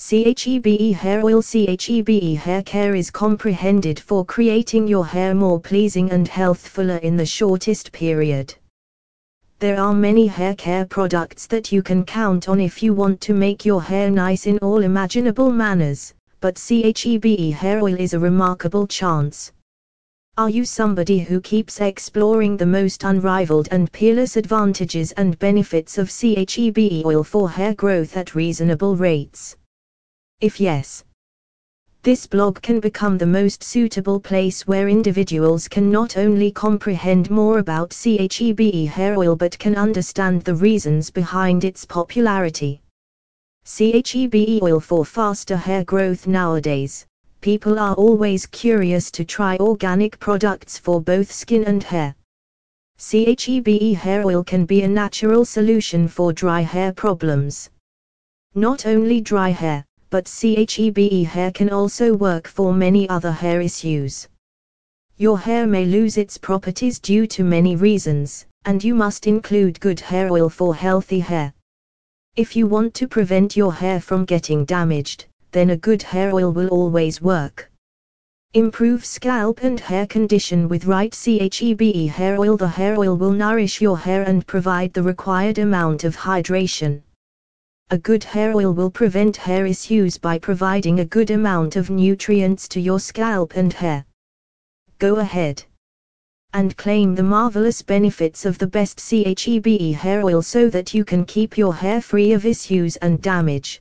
CHEBE Hair Oil CHEBE Hair Care is comprehended for creating your hair more pleasing and healthfuler in the shortest period. There are many hair care products that you can count on if you want to make your hair nice in all imaginable manners, but CHEBE Hair Oil is a remarkable chance. Are you somebody who keeps exploring the most unrivaled and peerless advantages and benefits of CHEBE oil for hair growth at reasonable rates? If yes, this blog can become the most suitable place where individuals can not only comprehend more about CHEBE hair oil but can understand the reasons behind its popularity. CHEBE oil for faster hair growth nowadays. People are always curious to try organic products for both skin and hair. CHEBE hair oil can be a natural solution for dry hair problems. Not only dry hair, but CHEBE hair can also work for many other hair issues. Your hair may lose its properties due to many reasons, and you must include good hair oil for healthy hair. If you want to prevent your hair from getting damaged, then a good hair oil will always work. Improve scalp and hair condition with right CHEBE hair oil. The hair oil will nourish your hair and provide the required amount of hydration. A good hair oil will prevent hair issues by providing a good amount of nutrients to your scalp and hair. Go ahead and claim the marvelous benefits of the best CHEBE hair oil so that you can keep your hair free of issues and damage.